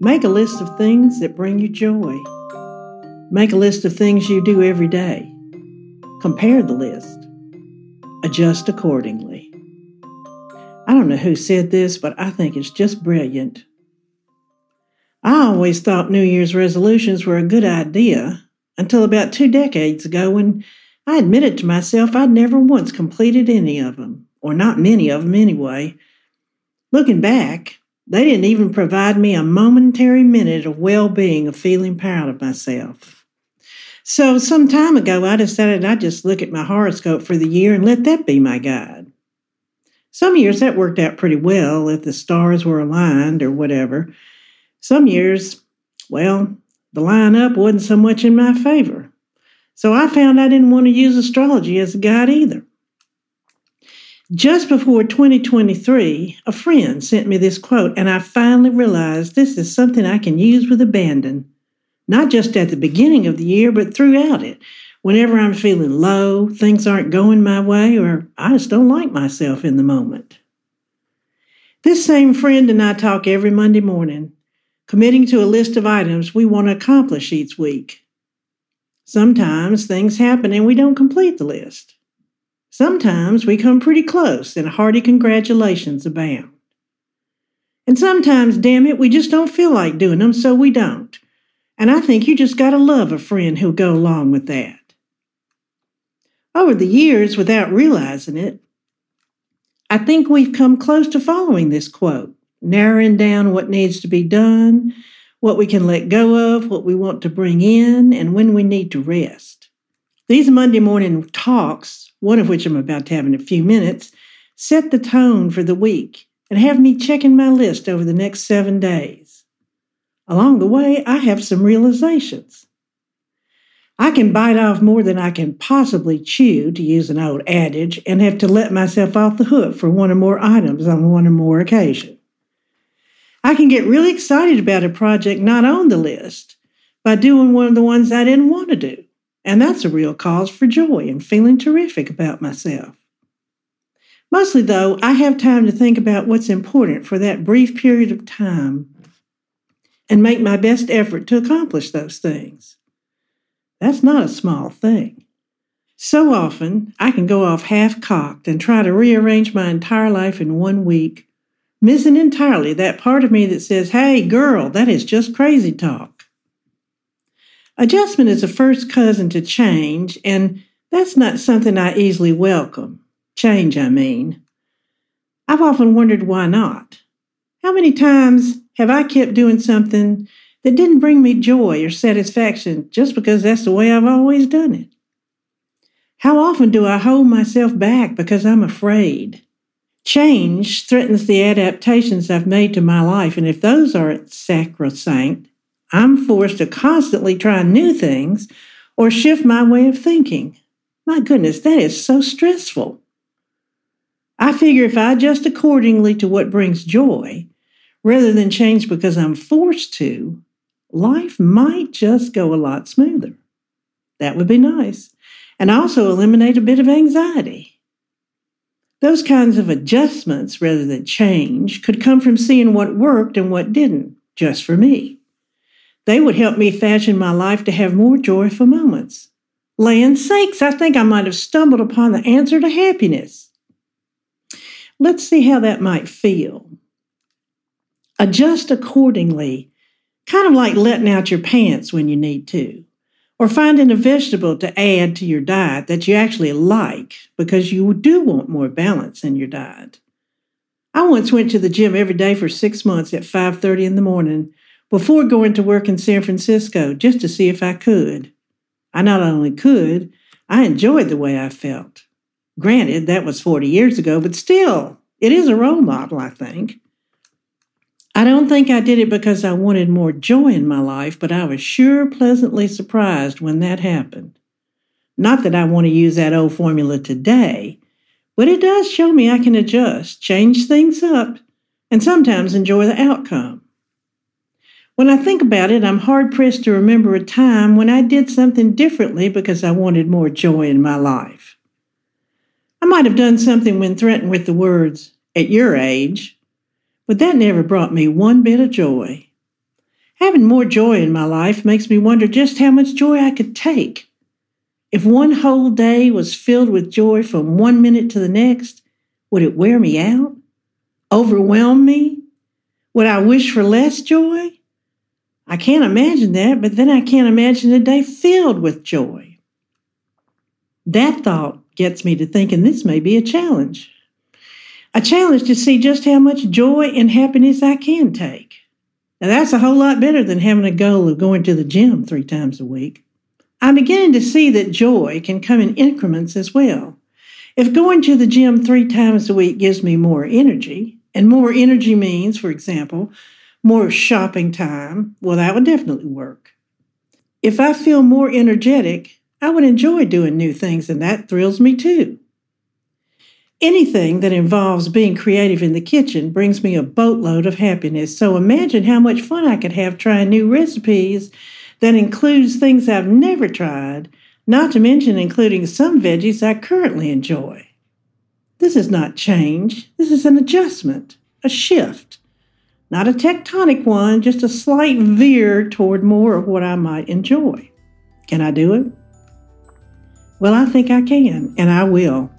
Make a list of things that bring you joy. Make a list of things you do every day. Compare the list. Adjust accordingly. I don't know who said this, but I think it's just brilliant. I always thought New Year's resolutions were a good idea until about two decades ago when I admitted to myself I'd never once completed any of them, or not many of them anyway. Looking back, they didn't even provide me a momentary minute of well being of feeling proud of myself. So, some time ago, I decided I'd just look at my horoscope for the year and let that be my guide. Some years that worked out pretty well if the stars were aligned or whatever. Some years, well, the lineup wasn't so much in my favor. So I found I didn't want to use astrology as a guide either. Just before 2023, a friend sent me this quote, and I finally realized this is something I can use with abandon, not just at the beginning of the year, but throughout it. Whenever I'm feeling low, things aren't going my way, or I just don't like myself in the moment. This same friend and I talk every Monday morning, committing to a list of items we want to accomplish each week. Sometimes things happen and we don't complete the list. Sometimes we come pretty close and hearty congratulations abound. And sometimes, damn it, we just don't feel like doing them, so we don't. And I think you just gotta love a friend who'll go along with that. Over the years, without realizing it, I think we've come close to following this quote, narrowing down what needs to be done, what we can let go of, what we want to bring in, and when we need to rest. These Monday morning talks one of which I'm about to have in a few minutes, set the tone for the week and have me checking my list over the next seven days. Along the way, I have some realizations. I can bite off more than I can possibly chew, to use an old adage, and have to let myself off the hook for one or more items on one or more occasions. I can get really excited about a project not on the list by doing one of the ones I didn't want to do. And that's a real cause for joy and feeling terrific about myself. Mostly, though, I have time to think about what's important for that brief period of time and make my best effort to accomplish those things. That's not a small thing. So often, I can go off half cocked and try to rearrange my entire life in one week, missing entirely that part of me that says, Hey, girl, that is just crazy talk. Adjustment is a first cousin to change, and that's not something I easily welcome. Change, I mean. I've often wondered why not. How many times have I kept doing something that didn't bring me joy or satisfaction just because that's the way I've always done it? How often do I hold myself back because I'm afraid? Change threatens the adaptations I've made to my life, and if those aren't sacrosanct, I'm forced to constantly try new things or shift my way of thinking. My goodness, that is so stressful. I figure if I adjust accordingly to what brings joy, rather than change because I'm forced to, life might just go a lot smoother. That would be nice. And also eliminate a bit of anxiety. Those kinds of adjustments rather than change could come from seeing what worked and what didn't, just for me. They would help me fashion my life to have more joyful moments. Land sakes, I think I might have stumbled upon the answer to happiness. Let's see how that might feel. Adjust accordingly, kind of like letting out your pants when you need to, or finding a vegetable to add to your diet that you actually like because you do want more balance in your diet. I once went to the gym every day for six months at 5:30 in the morning before going to work in San Francisco just to see if I could. I not only could, I enjoyed the way I felt. Granted, that was 40 years ago, but still, It is a role model, I think. I don't think I did it because I wanted more joy in my life, but I was sure pleasantly surprised when that happened. Not that I want to use that old formula today, but it does show me I can adjust, change things up, and sometimes enjoy the outcome. When I think about it, I'm hard pressed to remember a time when I did something differently because I wanted more joy in my life. I might have done something when threatened with the words, at your age, but that never brought me one bit of joy. Having more joy in my life makes me wonder just how much joy I could take. If one whole day was filled with joy from one minute to the next, would it wear me out? Overwhelm me? Would I wish for less joy? I can't imagine that, but then I can't imagine a day filled with joy. That thought gets me to thinking this may be a challenge a challenge to see just how much joy and happiness I can take. Now, that's a whole lot better than having a goal of going to the gym three times a week. I'm beginning to see that joy can come in increments as well. If going to the gym three times a week gives me more energy, and more energy means, for example, more shopping time, well, that would definitely work. If I feel more energetic, I would enjoy doing new things, and that thrills me too. Anything that involves being creative in the kitchen brings me a boatload of happiness. So imagine how much fun I could have trying new recipes that includes things I've never tried, not to mention including some veggies I currently enjoy. This is not change, this is an adjustment, a shift. Not a tectonic one, just a slight veer toward more of what I might enjoy. Can I do it? Well, I think I can, and I will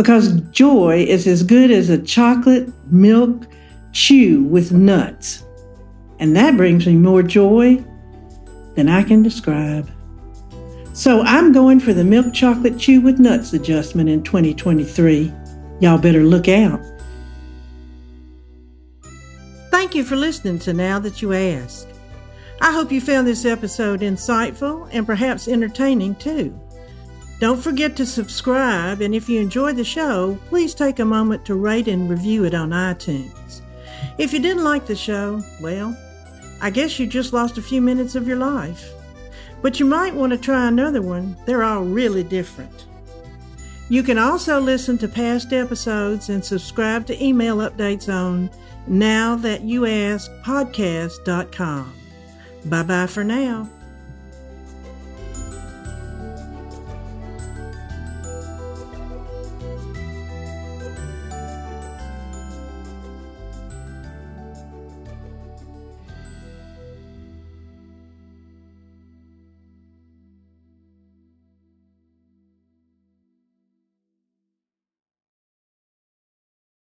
because joy is as good as a chocolate milk chew with nuts. And that brings me more joy than I can describe. So I'm going for the milk chocolate chew with nuts adjustment in 2023. Y'all better look out. Thank you for listening to Now That You Ask. I hope you found this episode insightful and perhaps entertaining too. Don't forget to subscribe, and if you enjoy the show, please take a moment to rate and review it on iTunes. If you didn't like the show, well, I guess you just lost a few minutes of your life. But you might want to try another one, they're all really different. You can also listen to past episodes and subscribe to email updates on nowthatyouaskpodcast.com. Bye bye for now.